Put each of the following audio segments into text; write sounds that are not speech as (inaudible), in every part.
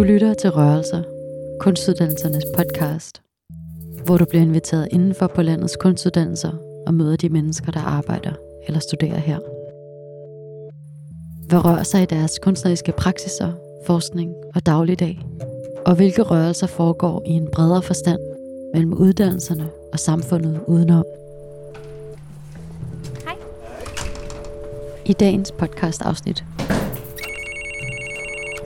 Du lytter til Rørelser, kunstuddannelsernes podcast, hvor du bliver inviteret indenfor på landets kunstuddannelser og møder de mennesker, der arbejder eller studerer her. Hvad rører sig i deres kunstneriske praksiser, forskning og dagligdag? Og hvilke rørelser foregår i en bredere forstand mellem uddannelserne og samfundet udenom? Hej. I dagens podcast afsnit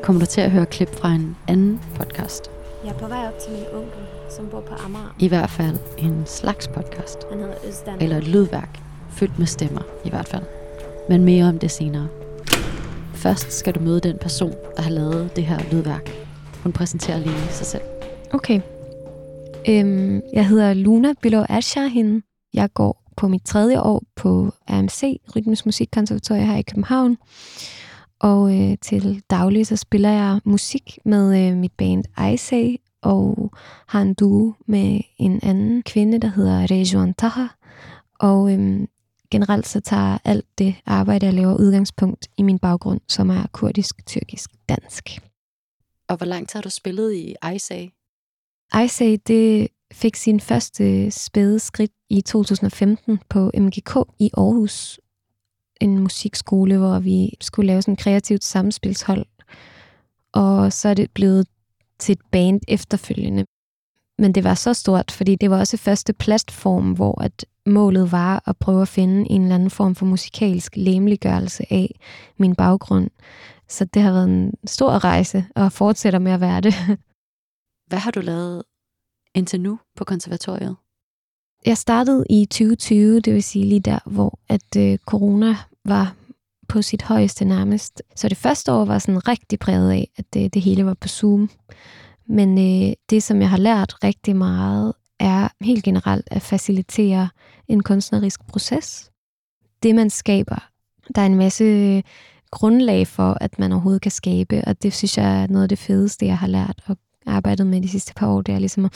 kommer du til at høre klip fra en anden podcast. Jeg er på vej op til min onkel, som bor på Amager. I hvert fald en slags podcast. Han hedder Østan. Eller et lydværk, fyldt med stemmer i hvert fald. Men mere om det senere. Først skal du møde den person, der har lavet det her lydværk. Hun præsenterer lige sig selv. Okay. Øhm, jeg hedder Luna Bilo Ashahin. Jeg går på mit tredje år på RMC, Rytmisk Musikkonservatorium her i København. Og øh, til daglig så spiller jeg musik med øh, mit band Aisei, og har en duo med en anden kvinde, der hedder Rejuan Taha. Og øh, generelt så tager alt det arbejde, jeg laver udgangspunkt i min baggrund, som er kurdisk, tyrkisk, dansk. Og hvor lang tid har du spillet i Aisei? Aisei, det fik sin første spæde skridt i 2015 på MGK i Aarhus, en musikskole, hvor vi skulle lave sådan et kreativt samspilshold. Og så er det blevet til et band efterfølgende. Men det var så stort, fordi det var også første platform, hvor at målet var at prøve at finde en eller anden form for musikalsk lemliggørelse af min baggrund. Så det har været en stor rejse, og fortsætter med at være det. Hvad har du lavet indtil nu på konservatoriet? Jeg startede i 2020, det vil sige lige der, hvor at øh, corona var på sit højeste nærmest. Så det første år var sådan rigtig præget af, at det, det hele var på Zoom. Men øh, det, som jeg har lært rigtig meget, er helt generelt at facilitere en kunstnerisk proces. Det, man skaber, der er en masse øh, grundlag for, at man overhovedet kan skabe, og det synes jeg er noget af det fedeste, jeg har lært og arbejdet med de sidste par år, det er ligesom at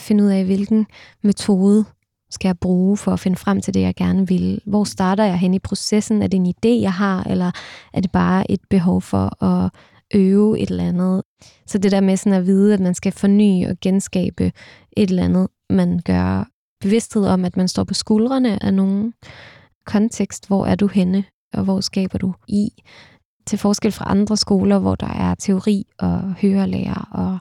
finde ud af, hvilken metode skal jeg bruge for at finde frem til det, jeg gerne vil? Hvor starter jeg hen i processen? Er det en idé, jeg har, eller er det bare et behov for at øve et eller andet? Så det der med sådan at vide, at man skal forny og genskabe et eller andet, man gør bevidsthed om, at man står på skuldrene af nogen kontekst. Hvor er du henne, og hvor skaber du i? Til forskel fra andre skoler, hvor der er teori og hørelærer og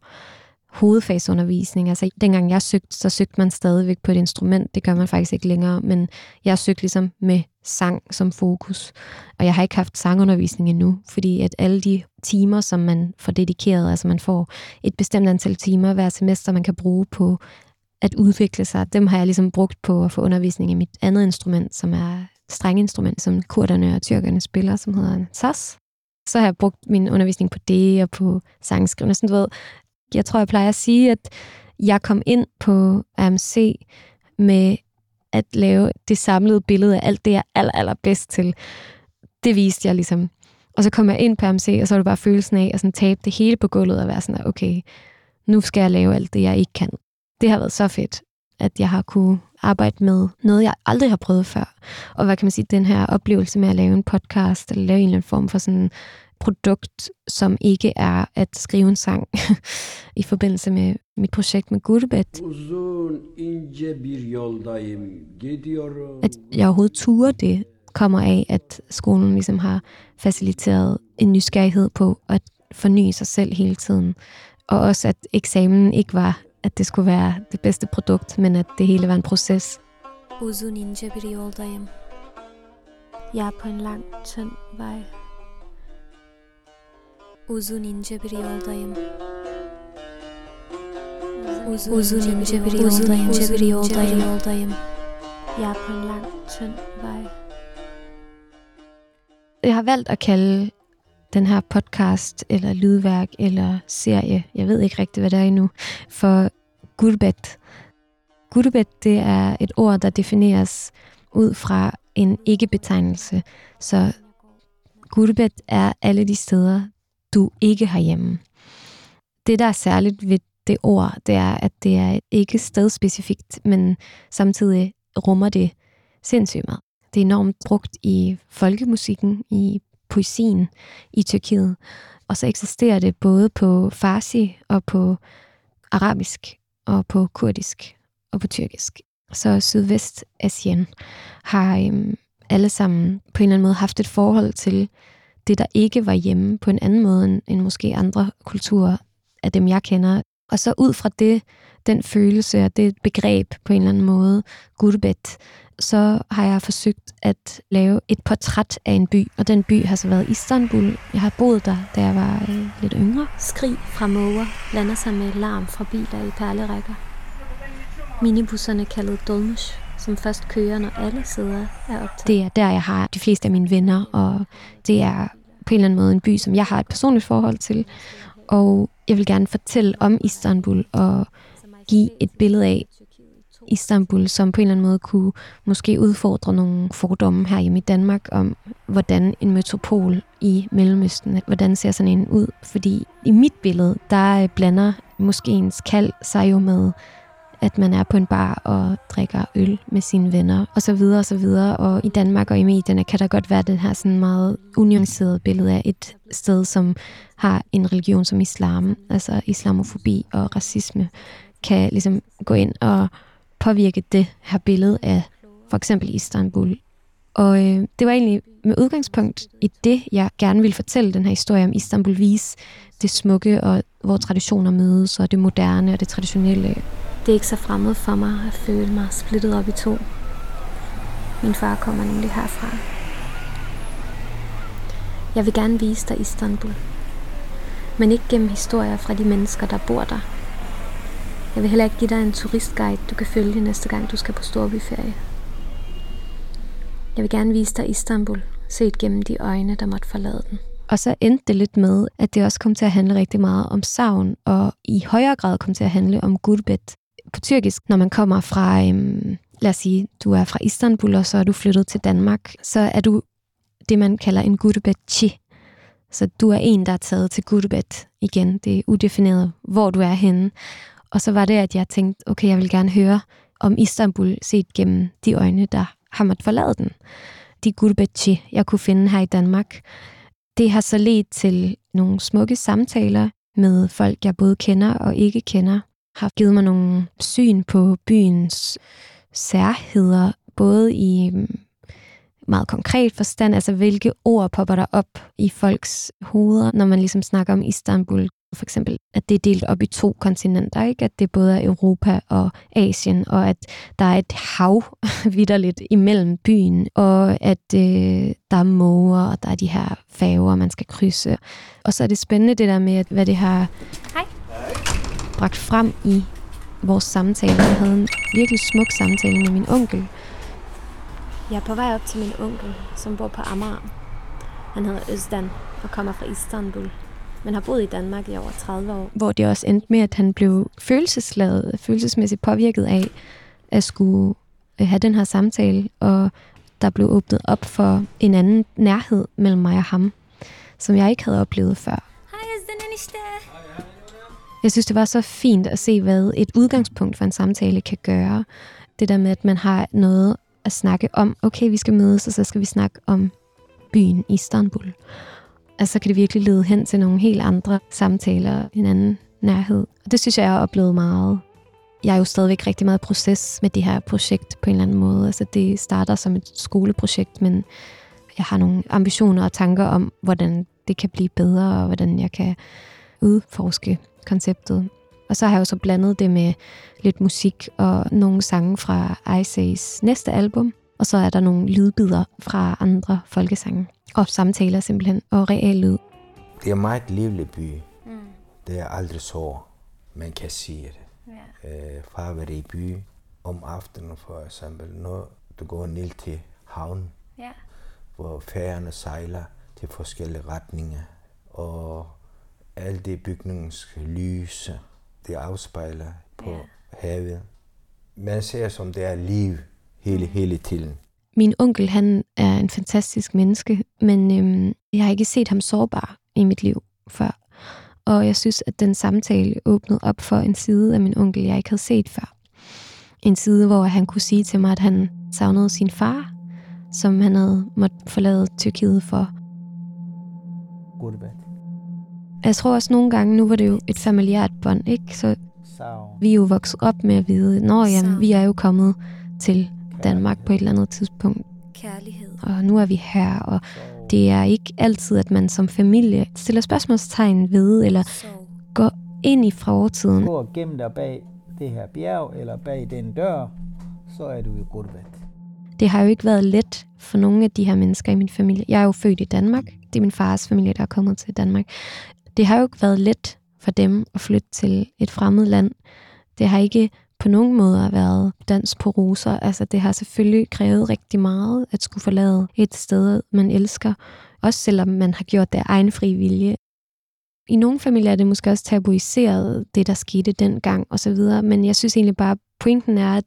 hovedfagsundervisning. Altså dengang jeg søgte, så søgte man stadigvæk på et instrument. Det gør man faktisk ikke længere, men jeg søgte ligesom med sang som fokus. Og jeg har ikke haft sangundervisning endnu, fordi at alle de timer, som man får dedikeret, altså man får et bestemt antal timer hver semester, man kan bruge på at udvikle sig, dem har jeg ligesom brugt på at få undervisning i mit andet instrument, som er strenginstrument, som kurderne og tyrkerne spiller, som hedder sas. Så har jeg brugt min undervisning på det og på sangskrivning. Sådan, du ved, jeg tror, jeg plejer at sige, at jeg kom ind på AMC med at lave det samlede billede af alt det, jeg er aller, aller bedst til. Det viste jeg ligesom. Og så kom jeg ind på AMC, og så var det bare følelsen af at sådan tabe det hele på gulvet og være sådan, okay, nu skal jeg lave alt det, jeg ikke kan. Det har været så fedt, at jeg har kunne arbejde med noget, jeg aldrig har prøvet før. Og hvad kan man sige, den her oplevelse med at lave en podcast, eller lave en eller anden form for sådan produkt, som ikke er at skrive en sang (laughs) i forbindelse med mit projekt med Gurbet. At jeg overhovedet turer det, kommer af, at skolen ligesom har faciliteret en nysgerrighed på at forny sig selv hele tiden. Og også at eksamen ikke var, at det skulle være det bedste produkt, men at det hele var en proces. Uzun ince bir yoldayım. Jeg er på en lang, tynd vej. Uzun ince bir yoldayım. Uzun, Uzun ince bir yoldayım, ince bir yoldayım. yoldayım. Jeg er på en lang, tynd vej. Jeg har valgt at kalde den her podcast, eller lydværk, eller serie, jeg ved ikke rigtigt, hvad det er endnu, for gurbet. Gurbet, det er et ord, der defineres ud fra en ikke-betegnelse. Så gurbet er alle de steder, du ikke har hjemme. Det, der er særligt ved det ord, det er, at det er ikke stedspecifikt, men samtidig rummer det sindssygt meget. Det er enormt brugt i folkemusikken, i poesien i Tyrkiet. Og så eksisterer det både på farsi og på arabisk og på kurdisk og på tyrkisk. Så Sydvestasien har øhm, alle sammen på en eller anden måde haft et forhold til det, der ikke var hjemme på en anden måde end, end måske andre kulturer af dem, jeg kender. Og så ud fra det, den følelse og det begreb på en eller anden måde, gurbet, så har jeg forsøgt at lave et portræt af en by, og den by har så været Istanbul. Jeg har boet der, da jeg var øh, lidt yngre. Skrig fra måger lander sig med larm fra biler i perlerækker. Minibusserne kaldet dolmush, som først kører, når alle sider er optaget. Det er der, jeg har de fleste af mine venner, og det er på en eller anden måde en by, som jeg har et personligt forhold til. Og jeg vil gerne fortælle om Istanbul og give et billede af Istanbul, som på en eller anden måde kunne måske udfordre nogle fordomme her hjemme i Danmark om, hvordan en metropol i Mellemøsten, hvordan ser sådan en ud. Fordi i mit billede, der blander moskéens kald sig jo med at man er på en bar og drikker øl med sine venner, og så videre og så videre. Og i Danmark og i medierne kan der godt være den her sådan meget unuancerede billede af et sted, som har en religion som islam, altså islamofobi og racisme, kan ligesom gå ind og påvirke det her billede af for eksempel Istanbul. Og øh, det var egentlig med udgangspunkt i det, jeg gerne ville fortælle den her historie om Istanbul, Vis, det smukke og hvor traditioner mødes, og det moderne og det traditionelle. Det er ikke så fremmed for mig at føle mig splittet op i to. Min far kommer nemlig herfra. Jeg vil gerne vise dig Istanbul. Men ikke gennem historier fra de mennesker, der bor der. Jeg vil heller ikke give dig en turistguide, du kan følge næste gang, du skal på storbyferie. Jeg vil gerne vise dig Istanbul, set gennem de øjne, der måtte forlade den. Og så endte det lidt med, at det også kom til at handle rigtig meget om savn, og i højere grad kom til at handle om gurbet. På tyrkisk, når man kommer fra, øhm, lad os sige, du er fra Istanbul, og så er du flyttet til Danmark, så er du det, man kalder en gurbetçi. Så du er en, der er taget til gurbet igen. Det er udefineret, hvor du er henne. Og så var det, at jeg tænkte, okay, jeg vil gerne høre om Istanbul set gennem de øjne, der har måttet forlade den. De gurbetçi, jeg kunne finde her i Danmark. Det har så ledt til nogle smukke samtaler med folk, jeg både kender og ikke kender. Har givet mig nogle syn på byens særheder, både i øhm, meget konkret forstand, altså hvilke ord popper der op i folks hoveder, når man ligesom snakker om Istanbul. For eksempel, at det er delt op i to kontinenter, ikke? At det både er Europa og Asien, og at der er et hav (laughs) vidderligt imellem byen, og at øh, der er måger, og der er de her færger, man skal krydse. Og så er det spændende det der med, at, hvad det har Hej bragt frem i vores samtale. Jeg havde en virkelig smuk samtale med min onkel, Jeg er på vej op til min onkel, som bor på Amager. Han hedder Østan og kommer fra Istanbul, men har boet i Danmark i over 30 år. hvor det også endte med, at han blev følelsesladet, følelsesmæssigt påvirket af at skulle øh, have den her samtale, og der blev åbnet op for en anden nærhed mellem mig og ham, som jeg ikke havde oplevet før. Hej Østan. Jeg synes, det var så fint at se, hvad et udgangspunkt for en samtale kan gøre. Det der med, at man har noget at snakke om. Okay, vi skal mødes, og så skal vi snakke om byen Istanbul. Altså, så kan det virkelig lede hen til nogle helt andre samtaler, en anden nærhed. Og det synes jeg, jeg har oplevet meget. Jeg er jo stadigvæk rigtig meget i proces med det her projekt på en eller anden måde. Altså, det starter som et skoleprojekt, men jeg har nogle ambitioner og tanker om, hvordan det kan blive bedre, og hvordan jeg kan udforske konceptet. Og så har jeg jo så blandet det med lidt musik og nogle sange fra Ice næste album. Og så er der nogle lydbider fra andre folkesange. Og samtaler simpelthen, og real lyd. Det er en meget livlig by. Mm. Det er aldrig så, man kan sige det. Yeah. Øh, fra at være i by om aftenen for eksempel, når du går ned til havnen, Ja. hvor færgerne sejler til forskellige retninger, og alle de bygningens lys, det afspejler på Ja. havet. Man ser, som det er liv hele, hele tiden. Min onkel, han er en fantastisk menneske, men øhm, jeg har ikke set ham sårbar i mit liv før. Og jeg synes, at den samtale åbnede op for en side af min onkel, jeg ikke havde set før. En side, hvor han kunne sige til mig, at han savnede sin far, som han havde måttet forlade Tyrkiet for. Gurbet. Jeg tror også nogle gange, nu var det jo et familiært bånd, ikke? Så vi er jo vokset op med at vide, når jamen, vi er jo kommet til Danmark på et eller andet tidspunkt. Kærlighed. Og nu er vi her, og det er ikke altid, at man som familie stiller spørgsmålstegn ved, eller går ind i fortiden. Gå og gem dig bag det her bjerg, eller bag den dør, så er du i Gurbat. Det har jo ikke været let for nogle af de her mennesker i min familie. Jeg er jo født i Danmark. Det er min fars familie, der er kommet til Danmark. Det har jo ikke været let for dem at flytte til et fremmed land. Det har ikke på nogen måde været dans på roser. Altså, det har selvfølgelig krævet rigtig meget at skulle forlade et sted, man elsker. Også selvom man har gjort det af egen fri vilje. I nogle familier er det måske også tabuiseret, det der skete dengang osv., men jeg synes egentlig bare, pointen er, at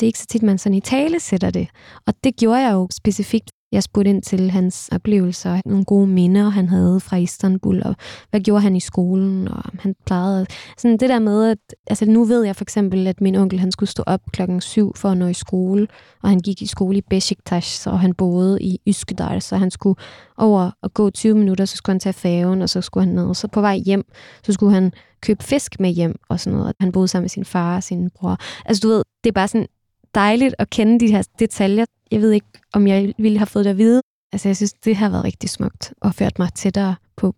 det er ikke så tit, man sådan i tale sætter det. Og det gjorde jeg jo specifikt. Jeg spurgte ind til hans oplevelser, nogle gode minder, han havde fra Istanbul, og hvad gjorde han i skolen, og han plejede... Sådan det der med, at altså nu ved jeg for eksempel, at min onkel han skulle stå op klokken 7 for at nå i skole, og han gik i skole i Besiktas, og han boede i Üsküdar, så han skulle over og gå 20 minutter, så skulle han tage færgen, og så skulle han ned. Så på vej hjem, så skulle han købe fisk med hjem og sådan noget. Han boede sammen med sin far og sin bror. Altså du ved, det er bare sådan dejligt at kende de her detaljer. Jeg ved ikke, om jeg ville have fået det at vide. Altså, jeg synes, det har været rigtig smukt og ført mig tættere på.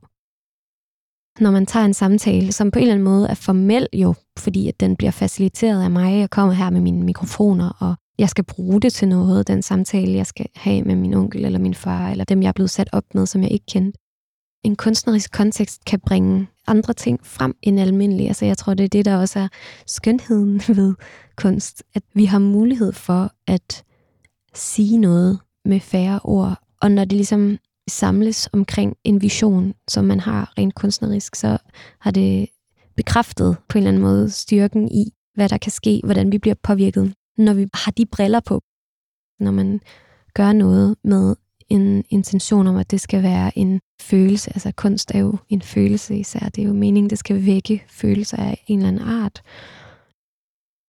Når man tager en samtale, som på en eller anden måde er formel jo, fordi at den bliver faciliteret af mig. Jeg kommer her med mine mikrofoner, og jeg skal bruge det til noget, den samtale, jeg skal have med min onkel eller min far, eller dem, jeg er blevet sat op med, som jeg ikke kendte. En kunstnerisk kontekst kan bringe andre ting frem end almindelige. Altså, jeg tror, det er det, der også er skønheden (laughs) ved kunst, at vi har mulighed for at sige noget med færre ord, og når det ligesom samles omkring en vision, som man har rent kunstnerisk, så har det bekræftet på en eller anden måde styrken i, hvad der kan ske, hvordan vi bliver påvirket, når vi har de briller på. Når man gør noget med en intention om, at det skal være en følelse. Altså kunst er jo en følelse især. Det er jo meningen, det skal vække følelser af en eller anden art.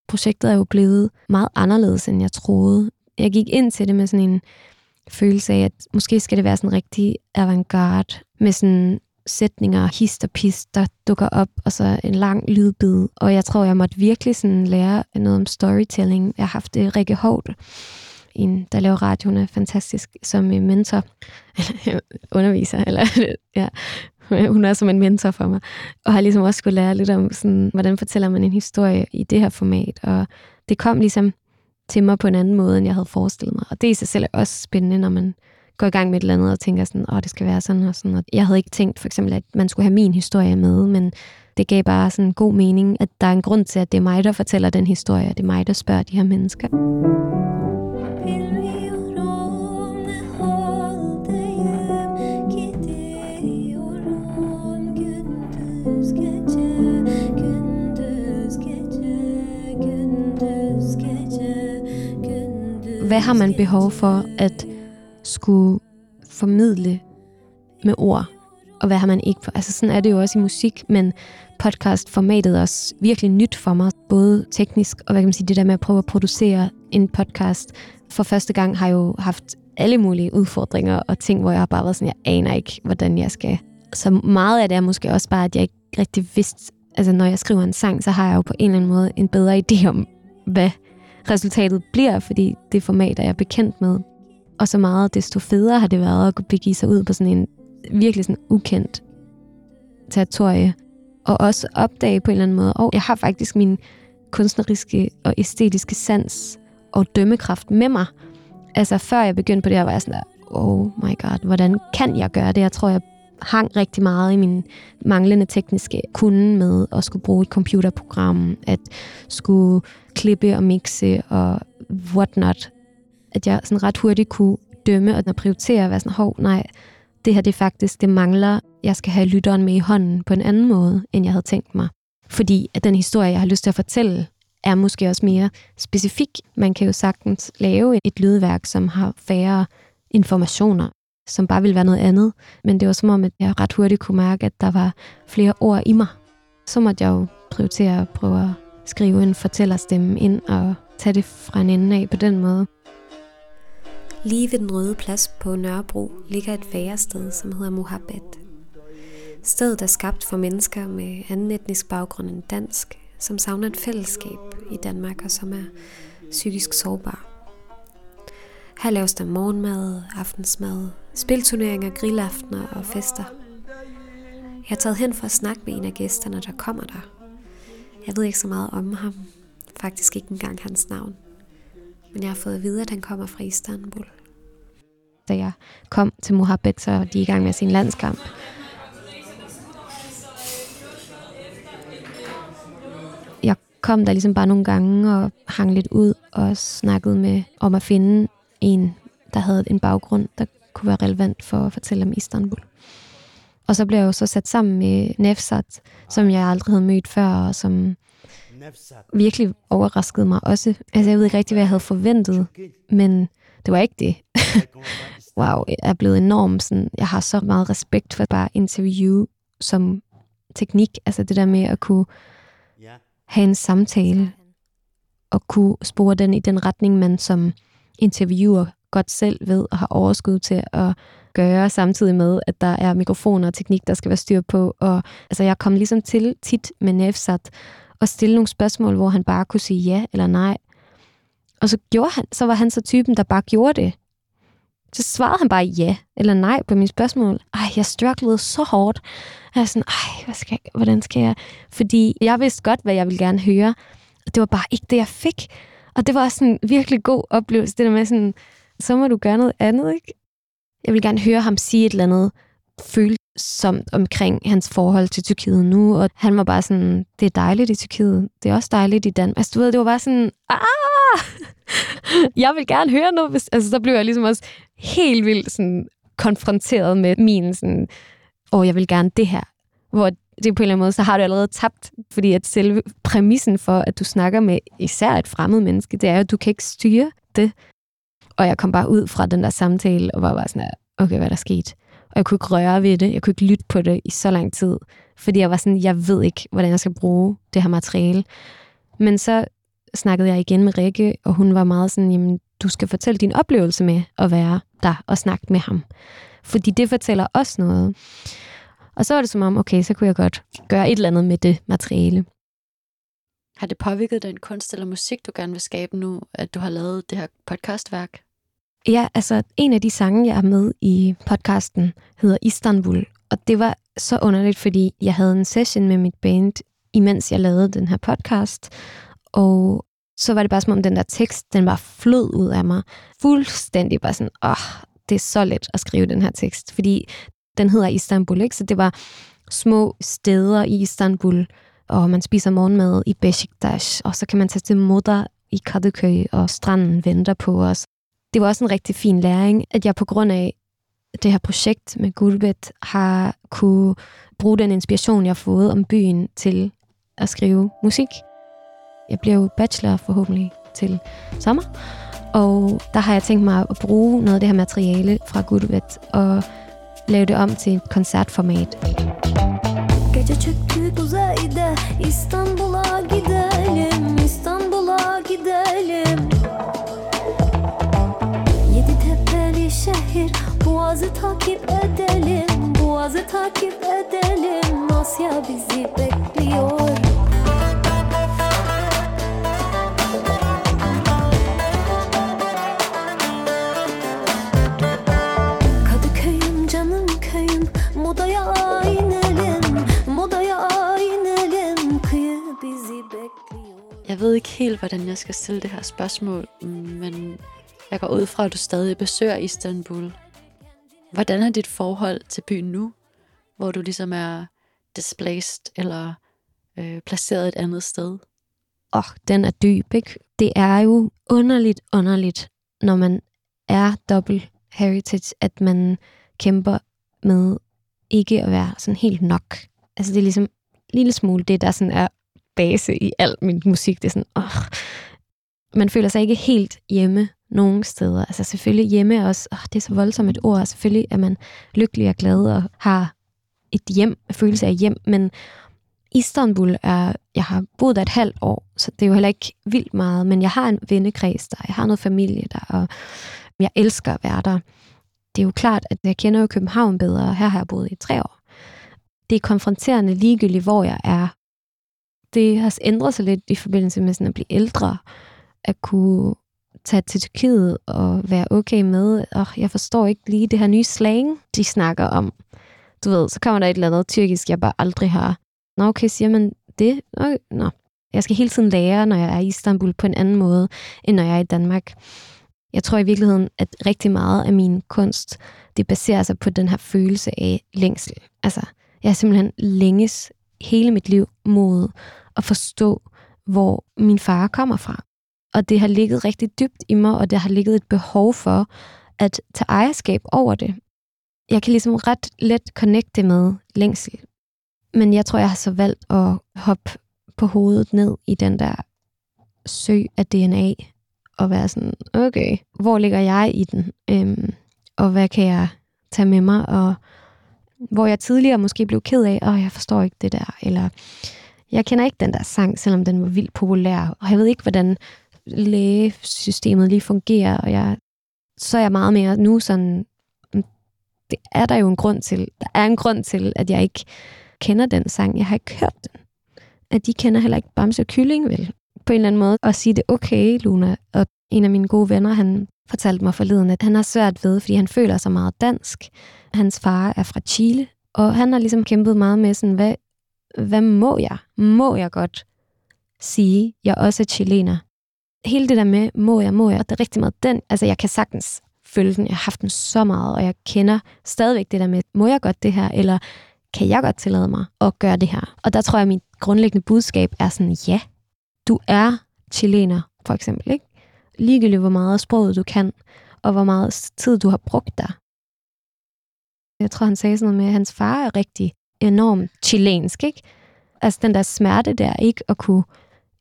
Projektet er jo blevet meget anderledes, end jeg troede. Jeg gik ind til det med sådan en følelse af, at måske skal det være sådan rigtig avantgarde, med sådan sætninger, hist og pist, der dukker op, og så en lang lydbid. Og jeg tror, jeg måtte virkelig sådan lære noget om storytelling. Jeg har haft det Rikke Hårdt, en, der laver radio, hun er fantastisk som mentor, (laughs) eller underviser, eller (laughs) ja, hun er som en mentor for mig, og har ligesom også skulle lære lidt om, sådan, hvordan fortæller man en historie i det her format, og det kom ligesom til mig på en anden måde, end jeg havde forestillet mig, og det i sig selv er også spændende, når man går i gang med et eller andet og tænker sådan, åh, det skal være sådan og sådan. Og jeg havde ikke tænkt for eksempel, at man skulle have min historie med, men det gav bare sådan god mening, at der er en grund til, at det er mig, der fortæller den historie, og det er mig, der spørger de her mennesker hvad har man behov for at skulle formidle med ord, og hvad har man ikke? Altså sådan er det jo også i musik, men podcastformatet er også virkelig nyt for mig, både teknisk og hvad kan man sige, det der med at prøve at producere en podcast. For første gang har jeg jo haft alle mulige udfordringer og ting, hvor jeg har bare været sådan, jeg aner ikke, hvordan jeg skal. Så meget af det er måske også bare, at jeg ikke rigtig vidste, altså når jeg skriver en sang, så har jeg jo på en eller anden måde en bedre idé om, hvad resultatet bliver, fordi det format er jeg bekendt med. Og så meget desto federe har det været at begive sig ud på sådan en virkelig sådan ukendt territorie. Og også opdage på en eller anden måde, og jeg har faktisk min kunstneriske og æstetiske sans og dømmekraft med mig. Altså før jeg begyndte på det her, var jeg sådan der, oh my god, hvordan kan jeg gøre det? Jeg tror, jeg hang rigtig meget i min manglende tekniske kunde med at skulle bruge et computerprogram, at skulle klippe og mixe og whatnot. At jeg sådan ret hurtigt kunne dømme og prioritere og være sådan, hov, nej, det her det er faktisk, det mangler. Jeg skal have lytteren med i hånden på en anden måde, end jeg havde tænkt mig. Fordi at den historie, jeg har lyst til at fortælle, er måske også mere specifik. Man kan jo sagtens lave et lydværk, som har færre informationer, som bare ville være noget andet. Men det var som om, at jeg ret hurtigt kunne mærke, at der var flere ord i mig. Så måtte jeg jo prioritere at prøve at skrive en fortællerstemme ind og tage det fra en ende af på den måde. Lige ved den røde plads på Nørrebro ligger et værested, som hedder Mohabbat. Stedet er skabt for mennesker med anden etnisk baggrund end dansk, som savner et fællesskab i Danmark og som er psykisk sårbare. Her laves der morgenmad, aftensmad, spilturneringer, grillaftener og fester. Jeg har taget hen for at snakke med en af gæsterne, der kommer der. Jeg ved ikke så meget om ham. Faktisk ikke engang hans navn. Men jeg har fået at vide, at han kommer fra Istanbul. Da jeg kom til Mohabed, så de er i gang med sin landskamp. Jeg kom der ligesom bare nogle gange og hang lidt ud og snakkede med om at finde en, der havde en baggrund, der kunne være relevant for at fortælle om Istanbul. Og så blev jeg jo så sat sammen med Nefsat, som jeg aldrig havde mødt før, og som virkelig overraskede mig også. Altså, jeg ved ikke rigtig, hvad jeg havde forventet, men det var ikke det. (laughs) wow, jeg er blevet enormt sådan, jeg har så meget respekt for bare interview som teknik, altså det der med at kunne have en samtale, og kunne spore den i den retning, man som interviewer godt selv ved og har overskud til at gøre, samtidig med, at der er mikrofoner og teknik, der skal være styr på. Og altså, jeg kom ligesom til tit med Nefsat og stille nogle spørgsmål, hvor han bare kunne sige ja eller nej. Og så, gjorde han, så var han så typen, der bare gjorde det. Så svarede han bare ja eller nej på mine spørgsmål. Ej, jeg strugglede så hårdt. Jeg var sådan, ej, hvad skal jeg, hvordan skal jeg? Fordi jeg vidste godt, hvad jeg ville gerne høre. Og det var bare ikke det, jeg fik. Og det var også en virkelig god oplevelse, det der med sådan, så må du gøre noget andet, ikke? Jeg vil gerne høre ham sige et eller andet som omkring hans forhold til Tyrkiet nu, og han var bare sådan, det er dejligt i Tyrkiet, det er også dejligt i Danmark. Altså, du ved, det var bare sådan, ah! (laughs) jeg vil gerne høre noget. Hvis, altså, så blev jeg ligesom også helt vildt sådan, konfronteret med min sådan, åh, oh, jeg vil gerne det her. Hvor det på en eller anden måde, så har du allerede tabt, fordi at selve præmissen for, at du snakker med især et fremmed menneske, det er, at du kan ikke styre det. Og jeg kom bare ud fra den der samtale, og var bare sådan, okay, hvad der skete? Og jeg kunne ikke røre ved det, jeg kunne ikke lytte på det i så lang tid, fordi jeg var sådan, jeg ved ikke, hvordan jeg skal bruge det her materiale. Men så snakkede jeg igen med Rikke, og hun var meget sådan, jamen, du skal fortælle din oplevelse med at være der og snakke med ham. Fordi det fortæller også noget. Og så var det som om, okay, så kunne jeg godt gøre et eller andet med det materiale. Har det påvirket den kunst eller musik, du gerne vil skabe nu, at du har lavet det her podcastværk? Ja, altså en af de sange, jeg er med i podcasten, hedder Istanbul. Og det var så underligt, fordi jeg havde en session med mit band, imens jeg lavede den her podcast. Og så var det bare som om den der tekst, den var flød ud af mig. Fuldstændig bare sådan, åh, oh, det er så let at skrive den her tekst. Fordi den hedder Istanbul, ikke? Så det var små steder i Istanbul, og man spiser morgenmad i Beşiktaş, og så kan man tage til Moda i Kadıköy, og stranden venter på os. Det var også en rigtig fin læring, at jeg på grund af det her projekt med Gulbet har kunne bruge den inspiration, jeg har fået om byen til at skrive musik. Jeg bliver jo bachelor forhåbentlig til sommer, og der har jeg tænkt mig at bruge noget af det her materiale fra Gulbet og lave det om til et koncertformat. Gece çöktü kuzeyde İstanbul'a gidelim İstanbul'a gidelim Boğazı takip edelim Boğazı takip edelim. Asya bizi bekliyor. Kadıköy'üm canım köyüm Modaya inelim Modaya inelim. Kıyı bizi bekliyor. Jeg ved ikke helt, hvordan jeg skal stille det her spørgsmål, mm, men jeg går ud fra, at du stadig besøger Istanbul. Hvordan er dit forhold til byen nu, hvor du ligesom er displaced eller øh, placeret et andet sted? Åh, oh, den er dyb, ikke? Det er jo underligt, underligt, når man er dobbelt heritage, at man kæmper med ikke at være sådan helt nok. Altså det er ligesom en lille smule det, der sådan er base i al min musik. Det er sådan, åh. Man føler sig ikke helt hjemme nogen steder. Altså selvfølgelig hjemme er også, åh, det er så voldsomt et ord. Selvfølgelig er man lykkelig og glad og har et hjem, en følelse af hjem, men Istanbul er, jeg har boet der et halvt år, så det er jo heller ikke vildt meget, men jeg har en vennekreds der, jeg har noget familie der, og jeg elsker at være der. Det er jo klart, at jeg kender jo København bedre, her har jeg boet i tre år. det er konfronterende ligegyldigt, hvor jeg er. Det har ændret sig lidt i forbindelse med sådan at blive ældre, at kunne tage til Tyrkiet og være okay med, og jeg forstår ikke lige det her nye slang, de snakker om. Du ved, så kommer der et eller andet tyrkisk, jeg bare aldrig har. Nå, okay, siger man det? Okay, nå. Jeg skal hele tiden lære, når jeg er i Istanbul, på en anden måde, end når jeg er i Danmark. Jeg tror i virkeligheden, at rigtig meget af min kunst, det baserer sig på den her følelse af længsel. Altså, jeg er simpelthen længes hele mit liv mod at forstå, hvor min far kommer fra. Og det har ligget rigtig dybt i mig, og det har ligget et behov for at tage ejerskab over det. Jeg kan ligesom ret let connecte med længsel. Men jeg tror, jeg har så valgt at hoppe på hovedet ned i den der sø af DNA, og være sådan, okay, hvor ligger jeg i den? Øhm, og hvad kan jeg tage med mig? Og hvor jeg tidligere måske blev ked af, og jeg forstår ikke det der, eller jeg kender ikke den der sang, selvom den var vildt populær, og jeg ved ikke, hvordan lægesystemet lige fungerer, og jeg, så er jeg meget mere nu sådan, mm, det er der jo en grund til. Der er en grund til, at jeg ikke kender den sang. Jeg har ikke hørt den. At de kender heller ikke Bamse og Kylling, vel? På en eller anden måde. Og sige det, okay, Luna. Og en af mine gode venner, han fortalte mig forleden, at han har svært ved, fordi han føler sig meget dansk. Hans far er fra Chile, og han har ligesom kæmpet meget med sådan, hvad, hvad må jeg? Må jeg godt sige, jeg også er chilener? Hele det der med, må jeg, må jeg, det er rigtig meget den, altså jeg kan sagtens følge den, jeg har haft den så meget, og jeg kender stadigvæk det der med, må jeg godt det her, eller kan jeg godt tillade mig at gøre det her? Og der tror jeg, at mit grundlæggende budskab er sådan, ja, du er chilener, for eksempel, ikke? Ligegyldigt hvor meget sproget du kan, og hvor meget tid du har brugt der. Jeg tror, han sagde sådan noget med, at hans far er rigtig enormt chilensk, ikke? Altså den der smerte der, ikke at kunne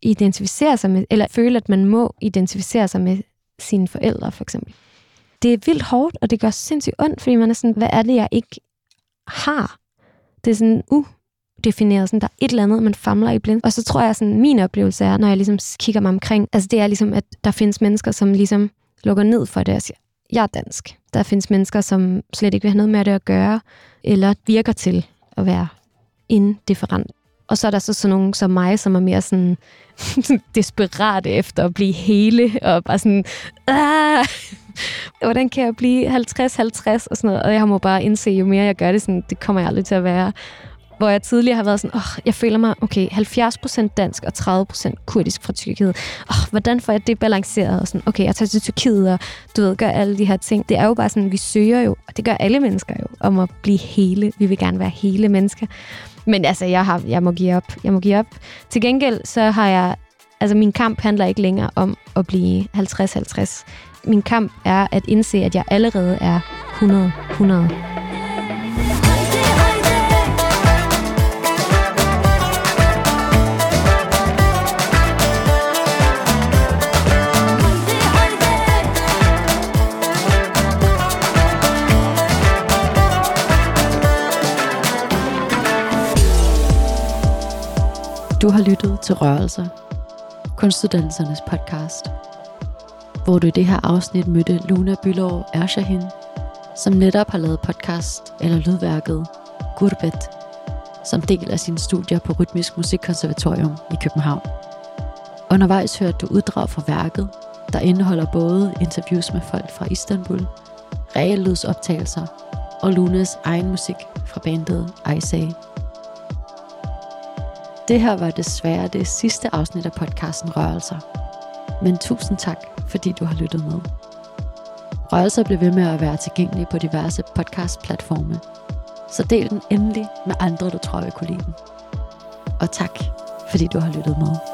identificere sig med, eller føle, at man må identificere sig med sine forældre, for eksempel. Det er vildt hårdt, og det gør sindssygt ondt, fordi man er sådan, hvad er det, jeg ikke har? Det er sådan udefineret, sådan, der er et eller andet, man famler i blind. Og så tror jeg, sådan, min oplevelse er, når jeg ligesom kigger mig omkring, altså det er ligesom, at der findes mennesker, som ligesom lukker ned for det og siger, jeg er dansk. Der findes mennesker, som slet ikke vil have noget med det at gøre, eller virker til at være indifferent. Og så er der så sådan nogen som mig, som er mere sådan (laughs) desperate efter at blive hele, og bare sådan, ah, hvordan kan jeg blive 50-50 og sådan noget. Og jeg må bare indse, jo mere jeg gør det, sådan, det kommer jeg aldrig til at være. Hvor jeg tidligere har været sådan, åh, jeg føler mig, okay, 70% dansk og 30% kurdisk fra Tyrkiet. Åh, hvordan får jeg det balanceret? Og sådan, okay, jeg tager til Tyrkiet, og du ved, gør alle de her ting. Det er jo bare sådan, vi søger jo, og det gør alle mennesker jo, om at blive hele. Vi vil gerne være hele mennesker. Men altså, jeg, har, jeg må give op. Jeg må give op. Til gengæld, så har jeg... Altså, min kamp handler ikke længere om at blive 50-50. Min kamp er at indse, at jeg allerede er 100-100. Du har lyttet til Rørelser, kunstuddannelsernes podcast, hvor du i det her afsnit mødte Luna Bylov Ershahin, som netop har lavet podcast eller lydværket Gurbet, som del af sine studier på Rytmisk Musikkonservatorium i København. Undervejs hørte du uddrag fra værket, der indeholder både interviews med folk fra Istanbul, reallydsoptagelser og Lunas egen musik fra bandet Isay. Det her var desværre det sidste afsnit af podcasten Rørelser. Men tusind tak, fordi du har lyttet med. Rørelser bliver ved med at være tilgængelige på diverse podcastplatforme. Så del den endelig med andre, du tror vil kunne lide den. Og tak, fordi du har lyttet med.